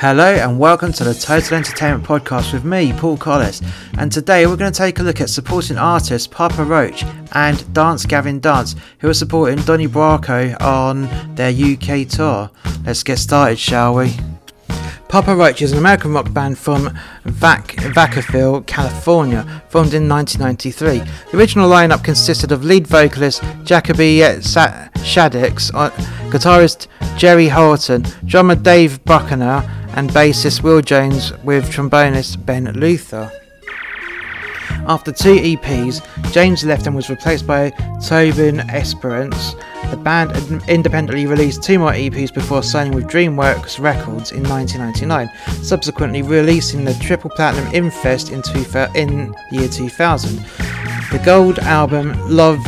Hello and welcome to the Total Entertainment Podcast with me, Paul Collis. And today we're going to take a look at supporting artists Papa Roach and Dance Gavin Dance, who are supporting Donny Brasco on their UK tour. Let's get started, shall we? Papa Roach is an American rock band from Vac- Vacaville, California, formed in 1993. The original lineup consisted of lead vocalist Jacoby Sa- Shaddix, uh, guitarist Jerry Horton, drummer Dave Buckner, and bassist Will James with trombonist Ben Luther. After two EPs, James left and was replaced by Tobin Esperance. The band independently released two more EPs before signing with DreamWorks Records in 1999, subsequently releasing the triple platinum Infest in, in the year 2000. The gold album Love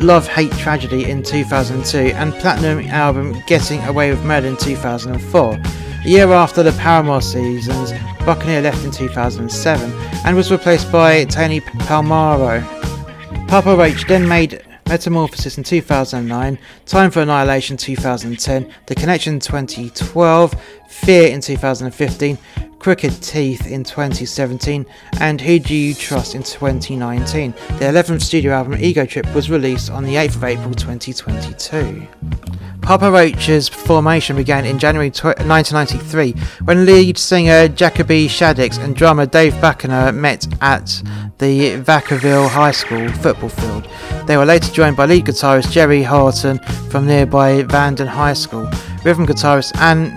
Love Hate Tragedy in 2002 and platinum album Getting Away with Murder in 2004. A year after the Paramour Sessions, Buccaneer left in 2007 and was replaced by Tony Palermo. Papa Roach then made Metamorphosis in 2009, Time for Annihilation 2010, The Connection 2012, Fear in 2015, Crooked Teeth in 2017, and Who Do You Trust in 2019. Their 11th studio album, Ego Trip, was released on the 8th of April 2022. Papa Roach's formation began in January 1993 when lead singer Jacoby Shaddix and drummer Dave Buckner met at the Vacaville High School football field. They were later joined by lead guitarist Jerry Horton from nearby Vanden High School, rhythm guitarist Anne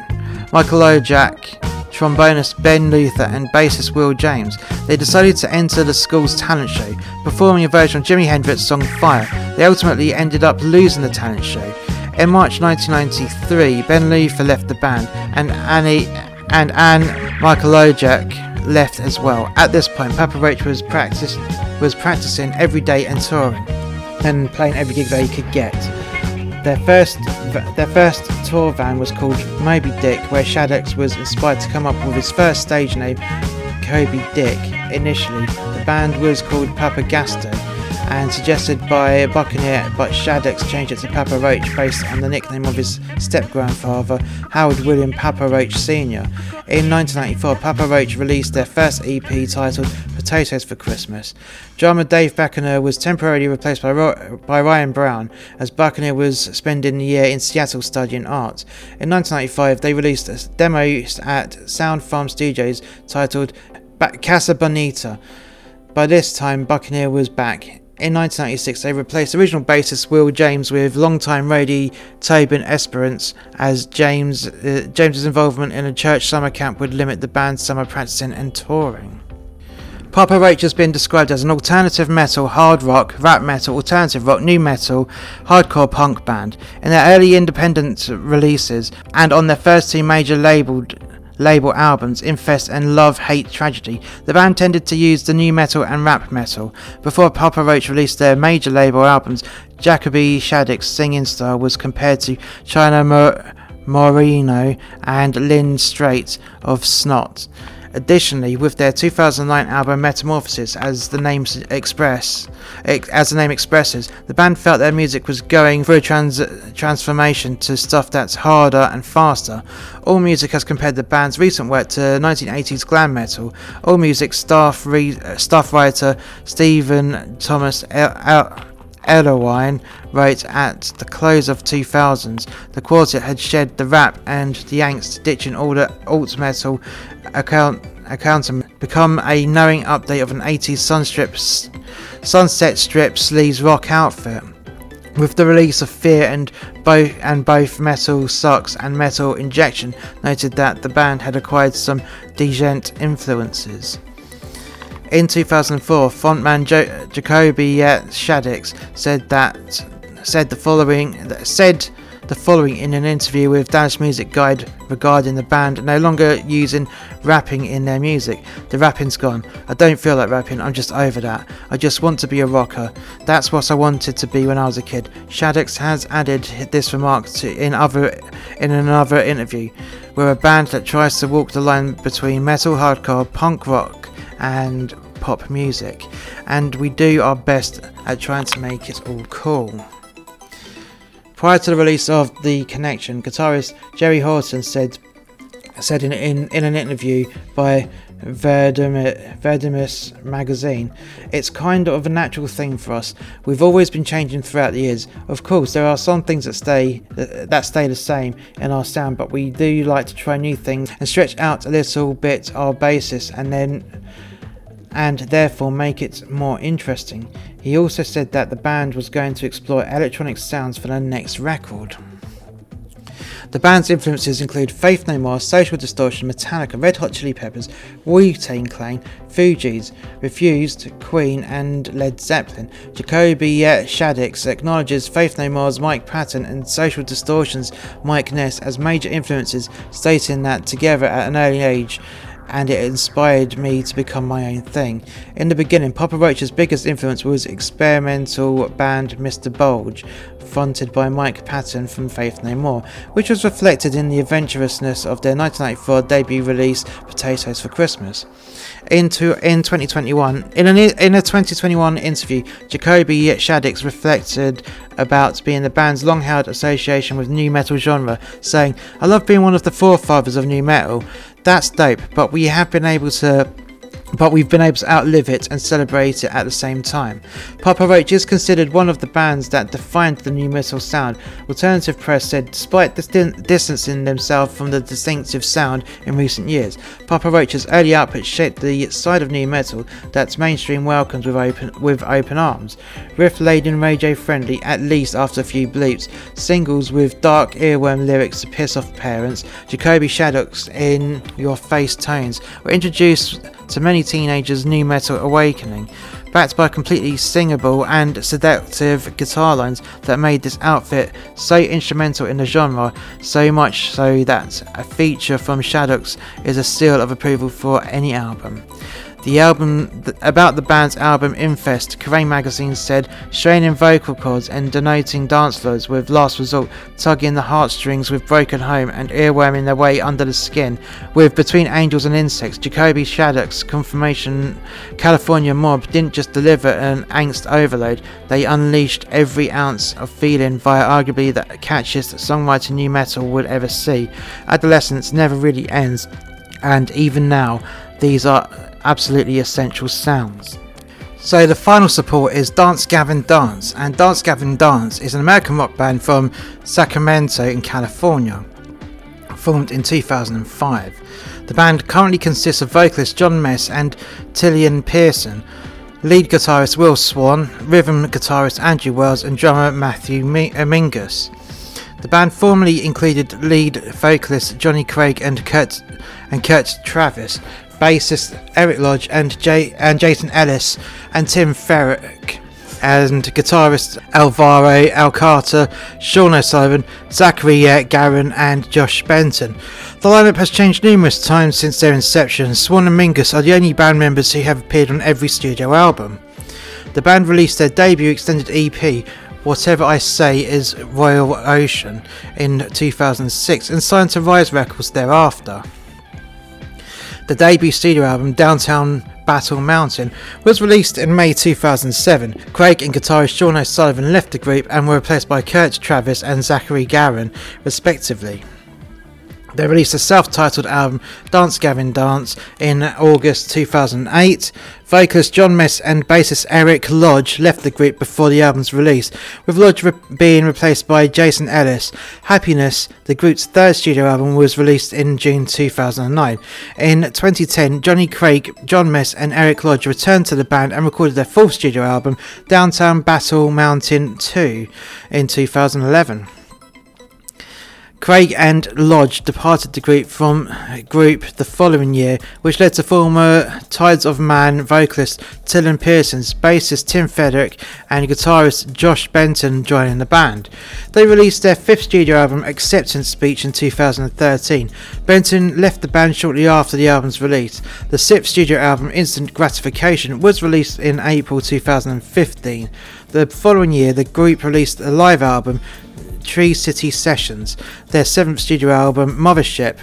Michaelojak, trombonist Ben Luther, and bassist Will James. They decided to enter the school's talent show, performing a version of Jimi Hendrix's song Fire. They ultimately ended up losing the talent show. In March 1993, Ben Luther left the band, and Annie and Anne Michaelojak left as well. At this point, Papa Roach was was practicing every day and touring, and playing every gig they could get. Their first their first tour van was called Moby Dick, where Shaddix was inspired to come up with his first stage name, Coby Dick. Initially, the band was called Papa Gasto and suggested by Buccaneer, but Shaddix changed it to Papa Roach based on the nickname of his step grandfather, Howard William Papa Roach Sr. In 1994, Papa Roach released their first EP titled Potatoes for Christmas. Drummer Dave Buccaneer was temporarily replaced by, Ro- by Ryan Brown, as Buccaneer was spending the year in Seattle studying art. In 1995, they released a demo at Sound Farm Studios titled Casa Bonita. By this time, Buccaneer was back in 1996, they replaced original bassist Will James with longtime roadie Tobin Esperance, as James uh, James's involvement in a church summer camp would limit the band's summer practicing and touring. Papa Roach has been described as an alternative metal, hard rock, rap metal, alternative rock, new metal, hardcore punk band. In their early independent releases and on their first two major labeled label albums Infest and Love Hate Tragedy, the band tended to use the new metal and rap metal. Before Papa Roach released their major label albums, Jacoby Shaddix's singing style was compared to Chino Mor- Moreno and Lynn Strait of Snot. Additionally, with their 2009 album Metamorphosis, as the name express, as the name expresses, the band felt their music was going through a trans- transformation to stuff that's harder and faster. All Music has compared the band's recent work to 1980s glam metal. All Music staff re- uh, staff writer Stephen Thomas Erlewine wrote at the close of 2000s, the quartet had shed the rap and the angst, ditching all the alt metal account account and become a knowing update of an 80s sunstrip, sunset strip sleeves rock outfit. With the release of Fear and both and both Metal Sucks and Metal Injection noted that the band had acquired some Djent influences. In 2004, frontman jo- Jacoby Shaddix said that said the following said the following in an interview with Dallas Music Guide regarding the band no longer using rapping in their music. The rapping's gone. I don't feel like rapping, I'm just over that. I just want to be a rocker. That's what I wanted to be when I was a kid. Shaddix has added this remark to, in other in another interview. We're a band that tries to walk the line between metal, hardcore, punk rock, and pop music, and we do our best at trying to make it all cool. Prior to the release of The Connection, guitarist Jerry Horton said said in, in, in an interview by Verdimus magazine. It's kind of a natural thing for us. We've always been changing throughout the years. Of course, there are some things that stay that stay the same in our sound, but we do like to try new things and stretch out a little bit our basis and then and therefore make it more interesting. He also said that the band was going to explore electronic sounds for their next record. The band's influences include Faith No More, Social Distortion, Metallica, Red Hot Chili Peppers, Wu-Tang Clan, Fugees, Refused, Queen, and Led Zeppelin. Jacoby Shaddix acknowledges Faith No More's Mike Patton and Social Distortion's Mike Ness as major influences, stating that together at an early age, and it inspired me to become my own thing. In the beginning, Papa Roach's biggest influence was experimental band Mr. Bungle, fronted by Mike Patton from Faith No More, which was reflected in the adventurousness of their 1994 debut release Potatoes for Christmas. Into in 2021, in, an, in a 2021 interview, Jacoby Shaddix reflected about being the band's long-held association with new metal genre, saying, "I love being one of the forefathers of new metal. That's dope, but we have been able to but we've been able to outlive it and celebrate it at the same time. Papa Roach is considered one of the bands that defined the new metal sound. Alternative Press said, despite distancing themselves from the distinctive sound in recent years, Papa Roach's early output shaped the side of new metal that mainstream welcomes with open with open arms. Riff-laden, radio-friendly, at least after a few bleeps. Singles with dark earworm lyrics to piss off parents. Jacoby Shaddix in your face tones were introduced to many teenagers' new metal awakening, backed by completely singable and seductive guitar lines that made this outfit so instrumental in the genre, so much so that a feature from Shaddix is a seal of approval for any album. The album th- about the band's album Infest, Kerrang magazine said, straining vocal cords and denoting dance floors with last resort tugging the heartstrings with broken home and earworming their way under the skin. With Between Angels and Insects, Jacoby Shaddix's confirmation California Mob didn't just deliver an angst overload, they unleashed every ounce of feeling via arguably the catchiest songwriting new metal would ever see. Adolescence never really ends, and even now, these are absolutely essential sounds. So the final support is Dance Gavin Dance, and Dance Gavin Dance is an American rock band from Sacramento in California, formed in 2005. The band currently consists of vocalist Jon Mess and Tilian Pearson, lead guitarist Will Swan, rhythm guitarist Andrew Wells, and drummer Matthew uh, Mingus. The band formerly included lead vocalist Jonny Craig and Kurt and Kurt Travis, bassist Eric Lodge and, Jay, and Jason Ellis, and Tim Feerick, and guitarist Alvaro Alcala, Sean O'Sullivan, Zachary Garren, and Josh Benton. The lineup has changed numerous times since their inception. Swan and Mingus are the only band members who have appeared on every studio album. The band released their debut extended EP, Whatever I Say is Royal Ocean, in 2006 and signed to Rise Records thereafter. The debut studio album, Downtown Battle Mountain, was released in May 2007. Craig and guitarist Sean O'Sullivan left the group and were replaced by Kurt Travis and Zachary Garren, respectively. They released a self titled album, Dance Gavin Dance, in August 2008. Vocalist Jon Mess and bassist Eric Lodge left the group before the album's release, with Lodge re- being replaced by Jason Ellis. Happiness, the group's third studio album, was released in June 2009. In 2010, Jonny Craig, John Mess, and Eric Lodge returned to the band and recorded their fourth studio album, Downtown Battle Mountain 2, in 2011. Craig and Lodge departed the group from group the following year, which led to former Tides of Man vocalist Tilian Pearson's bassist Tim Frederick and guitarist Josh Benton joining the band. They released their fifth studio album, Acceptance Speech, in 2013. Benton left the band shortly after the album's release. The sixth studio album, Instant Gratification, was released in April 2015. The following year, the group released a live album, Tree City Sessions, their seventh studio album, Mothership,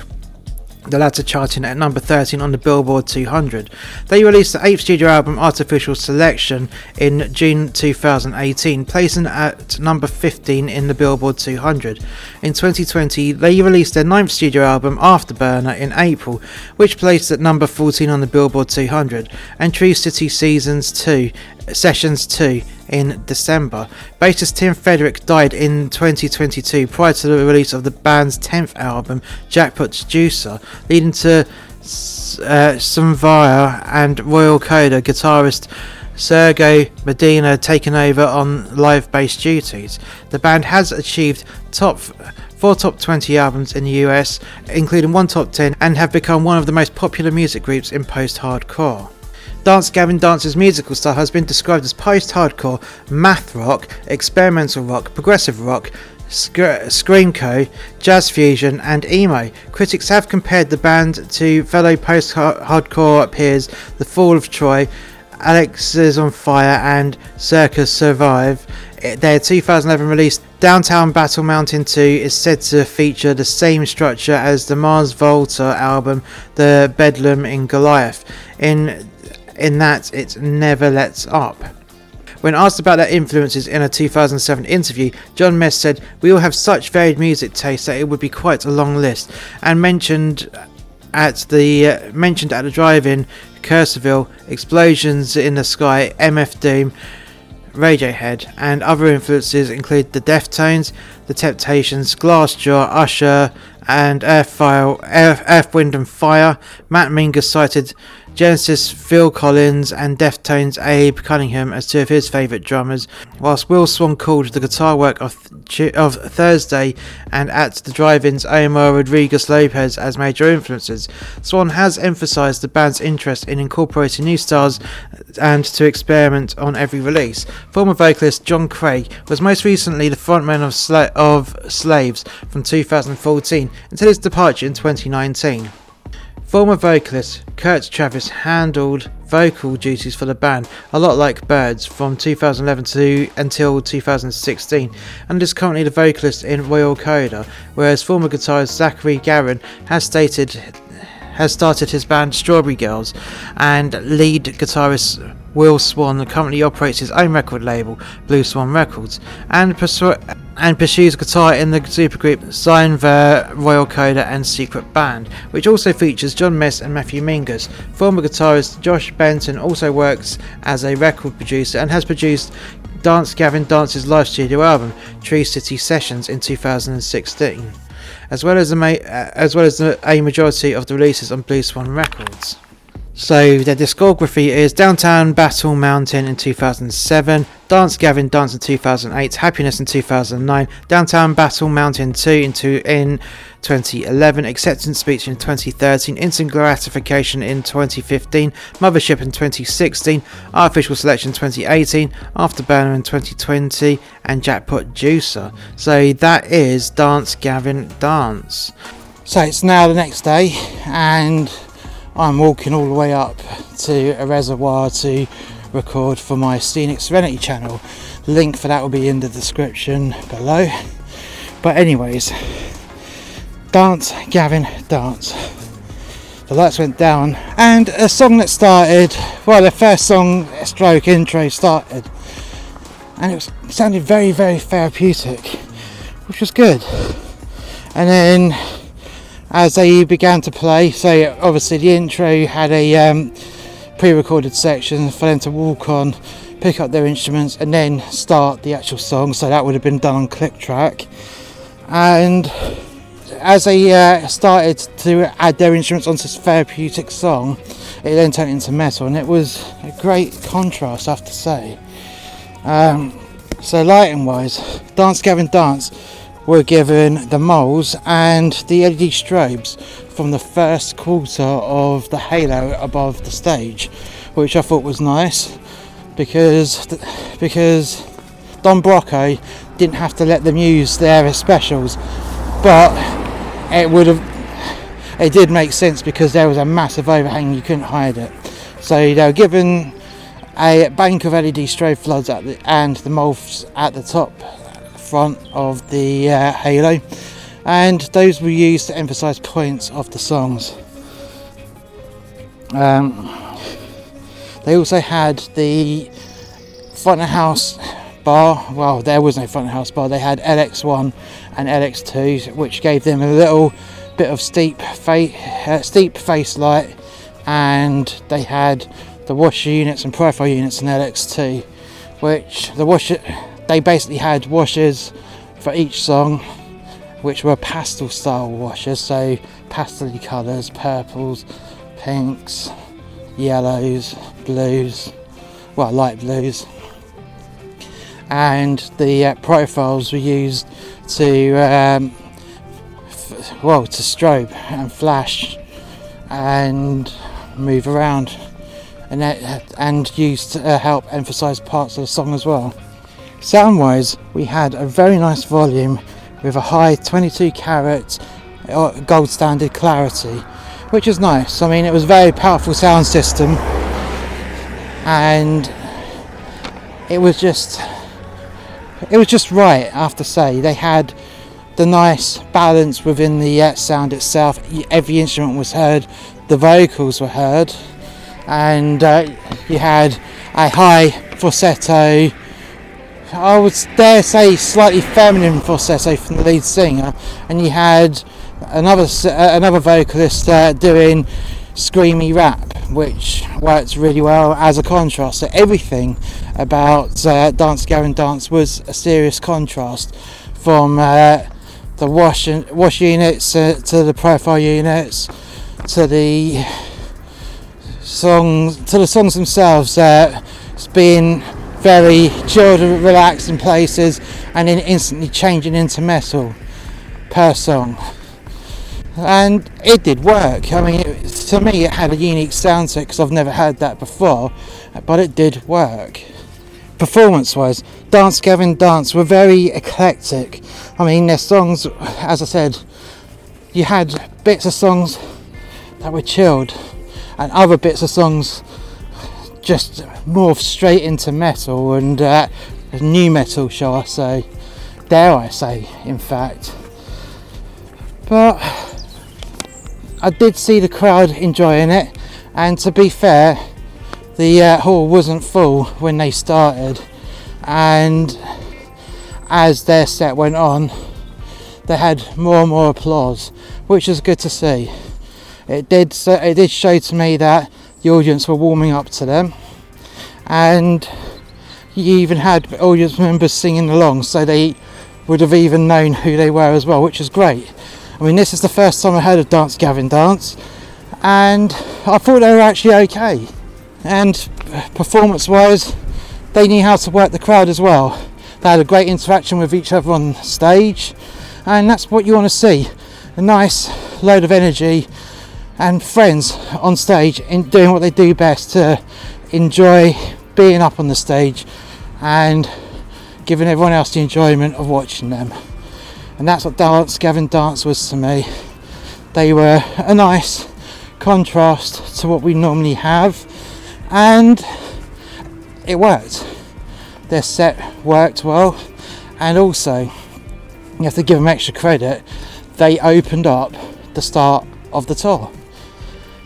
the latter charting at number 13 on the Billboard 200. They released the eighth studio album Artificial Selection in June 2018, placing at number 15 in the Billboard 200. In 2020, they released their ninth studio album Afterburner in April, which placed at number 14 on the Billboard 200, and Tree City Seasons 2 Sessions 2 in December. Bassist Tim Frederick died in 2022 prior to the release of the band's 10th album, Jackpot Juicer, leading to uh, Sianvar and Royal Coda guitarist Sergio Medina taking over on live bass duties. The band has achieved top four top 20 albums in the US, including one top 10, and have become one of the most popular music groups in post-hardcore. Dance Gavin Dance's musical style has been described as post hardcore, math rock, experimental rock, progressive rock, sc- screamco, jazz fusion, and emo. Critics have compared the band to fellow post hardcore peers The Fall of Troy, Alexisonfire, and Circa Survive. Eh, their 2011 release, Downtown Battle Mountain 2, is said to feature the same structure as the Mars Volta album, The Bedlam in Goliath. In in that it never lets up. When asked about their influences in a 2007 interview, Jon Mess said, We all have such varied music tastes that it would be quite a long list, and mentioned at the uh, mentioned at the drive-in Cursorville, Explosions in the Sky, MF Doom, Radiohead, and other influences include the Deftones, the Temptations, Glassjaw, Usher, and Earth, Fire, Earth, Earth Wind and Fire. Matt Mingus cited Genesis, Phil Collins, and Deftones' Abe Cunningham as two of his favourite drummers, whilst Will Swan called the guitar work of, of Thursday and at the drive-ins Omar Rodriguez Lopez as major influences. Swan has emphasised the band's interest in incorporating new styles and to experiment on every release. Former vocalist John Craig was most recently the frontman of, Sla- of Slaves from 2014 until his departure in 2019. Former vocalist Kurt Travis handled vocal duties for the band, a lot like Birds, from 2011 to until 2016, and is currently the vocalist in Royal Coda, whereas former guitarist Zachary Garren has stated has started his band Strawberry Girls, and lead guitarist Will Swan currently operates his own record label, Blue Swan Records, and, persu- and pursues guitar in the supergroup Sianvar, Royal Coda, and Secret Band, which also features Jon Mess and Matthew Mingus. Former guitarist Josh Benton also works as a record producer and has produced Dance Gavin Dance's live studio album, Tree City Sessions, in 2016, as well as, ma- uh, as, well as a majority of the releases on Blue Swan Records. So their discography is Downtown Battle Mountain in 2007, Dance Gavin Dance in 2008, Happiness in 2009, Downtown Battle Mountain 2 in, two, in 2011, Acceptance Speech in 2013, Instant Gratification in 2015, Mothership in 2016, Artificial Selection 2018, Afterburner in 2020, and Jackpot Juicer. So that is Dance Gavin Dance. So it's now the next day and I'm walking all the way up to a reservoir to record for my Scenic Serenity channel. Link for that will be in the description below. But anyways, dance, Gavin, dance. The lights went down, and a song that started. Well, the first song, stroke intro started, and it, was, it sounded very, very therapeutic, which was good. And then as they began to play. So obviously the intro had a um, pre-recorded section for them to walk on, pick up their instruments, and then start the actual song. So that would have been done on click track. And as they uh, started to add their instruments onto this therapeutic song, it then turned into metal, and it was a great contrast, I have to say. Um, so lighting wise, Dance Gavin Dance were given the moles and the LED strobes from the first quarter of the halo above the stage, which I thought was nice because because Don Broco didn't have to let them use their specials, but it would have it did make sense because there was a massive overhang you couldn't hide it. So they were given a bank of LED strobe floods at the, and the moles at the top front of the uh, Halo, and those were used to emphasize points of the songs. Um, they also had the front of house bar. Well, there was no front of house bar. They had LX1 and LX2, which gave them a little bit of steep face, uh, steep face light, and they had the washer units and profile units in LX2, which the washer they basically had washers for each song, which were pastel style washers, so pastel colours, purples, pinks, yellows, blues, well, light blues, and the uh, profiles were used to um, f- well to strobe and flash and move around and and used to uh, help emphasize parts of the song as well. Sound wise, we had a very nice volume with a high 22 carat uh, gold standard clarity, which is nice. I mean, it was a very powerful sound system, and it was just it was just right. I have to say, they had the nice balance within the uh, sound itself. Every instrument was heard, the vocals were heard, and uh, you had a high falsetto. I would dare say slightly feminine falsetto from the lead singer, and you had another uh, another vocalist uh, doing screamy rap, which worked really well as a contrast. So everything about uh, Dance Gavin Dance was a serious contrast from uh, the wash, wash units uh, to the profile units to the songs to the songs themselves uh, it's been very chilled in places and then instantly changing into metal per song. And it did work. I mean it, to me it had a unique sound to it because I've never heard that before but it did work. Performance wise, Dance Gavin Dance were very eclectic. I mean, their songs, as I said, you had bits of songs that were chilled and other bits of songs just morphed straight into metal and uh, new metal, shall I say. Dare I say, in fact. But I did see the crowd enjoying it, and to be fair, the uh, hall wasn't full when they started, and as their set went on, they had more and more applause, which was good to see. It did it did show to me that the audience were warming up to them, and you even had audience members singing along, so they would have even known who they were as well, which was great. I mean, this is the first time I heard of Dance Gavin Dance, and I thought they were actually okay. And performance wise they knew how to work the crowd as well. They had a great interaction with each other on stage and that's what you want to see. A nice load of energy and friends on stage in doing what they do best to enjoy being up on the stage and giving everyone else the enjoyment of watching them and that's what dance gavin dance was to me they were a nice contrast to what we normally have and it worked. Their set worked well, and also you have to give them extra credit. They opened up the start of the tour.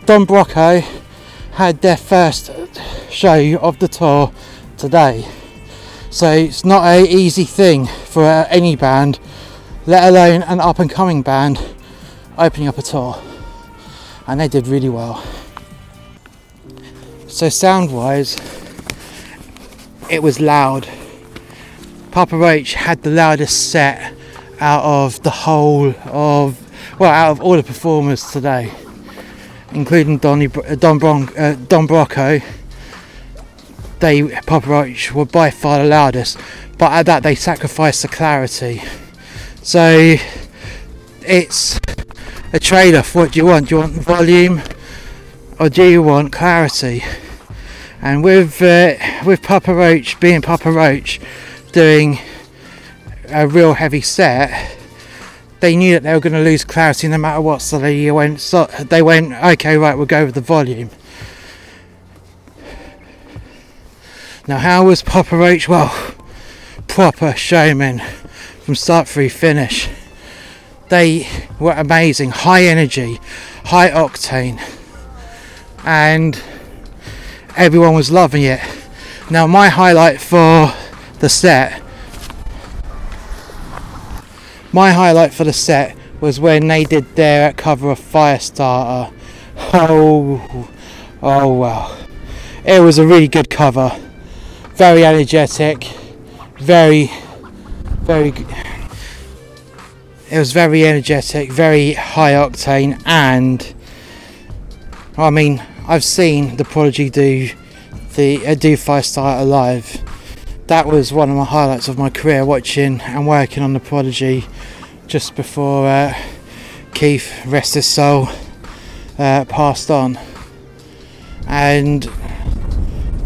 Don Broco had their first show of the tour today, so it's not a easy thing for any band, let alone an up and coming band, opening up a tour, and they did really well. So sound wise, it was loud. Papa Roach had the loudest set out of the whole of well out of all the performers today, including Donny, uh, Don, Bron, uh, Don Broco. They Papa Roach were by far the loudest, but at that they sacrificed the clarity. So it's a trade-off. What do you want? Do you want volume? or do you want clarity? And with uh, with Papa Roach being Papa Roach, doing a real heavy set, they knew that they were going to lose clarity no matter what. So they went, so they went, okay, right, we'll go with the volume. Now, how was Papa Roach? Well, proper showman from start through finish. They were amazing, high energy, high octane, and everyone was loving it. Now, my highlight for the set, my highlight for the set was when they did their cover of Firestarter. Oh, oh wow! It was a really good cover, very energetic, very, very. It was very energetic, very high octane, and I mean, I've seen the Prodigy do the uh, do Firestarter live. That was one of my highlights of my career, watching and working on the Prodigy just before uh, Keith, rest his soul, uh, passed on. And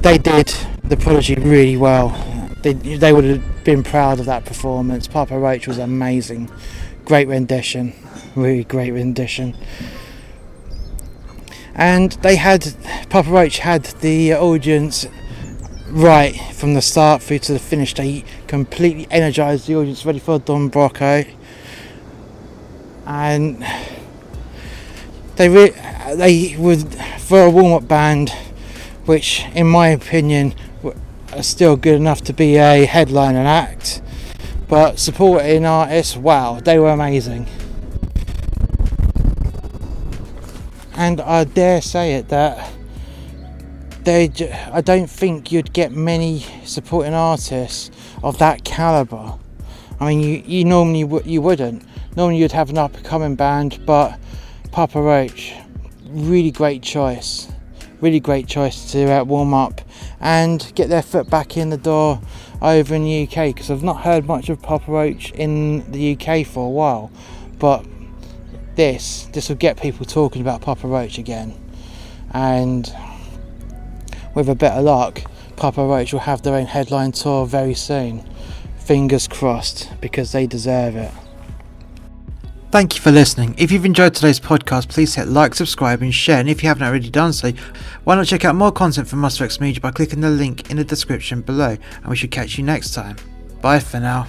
they did the Prodigy really well. They, they would have been proud of that performance. Papa Roach was amazing. Great rendition. Really great rendition. And they had, Papa Roach had the audience right from the start through to the finish. They completely energised the audience, ready for Don Broco and they re- they would for a warm up band, which in my opinion are still good enough to be a headline and act, but supporting artists, wow, they were amazing. And I dare say it that they, I don't think you'd get many supporting artists of that caliber. I mean, you, you normally you wouldn't Normally you'd have an up and coming band, but Papa Roach, really great choice. Really great choice to uh, warm up and get their foot back in the door over in the UK because I've not heard much of Papa Roach in the UK for a while. But this, this will get people talking about Papa Roach again. And with a bit of luck, Papa Roach will have their own headline tour very soon. Fingers crossed because they deserve it. Thank you for listening. If you've enjoyed today's podcast, please hit like, subscribe, and share. And if you haven't already done so, why not check out more content from Muster X Media by clicking the link in the description below? And we should catch you next time. Bye for now.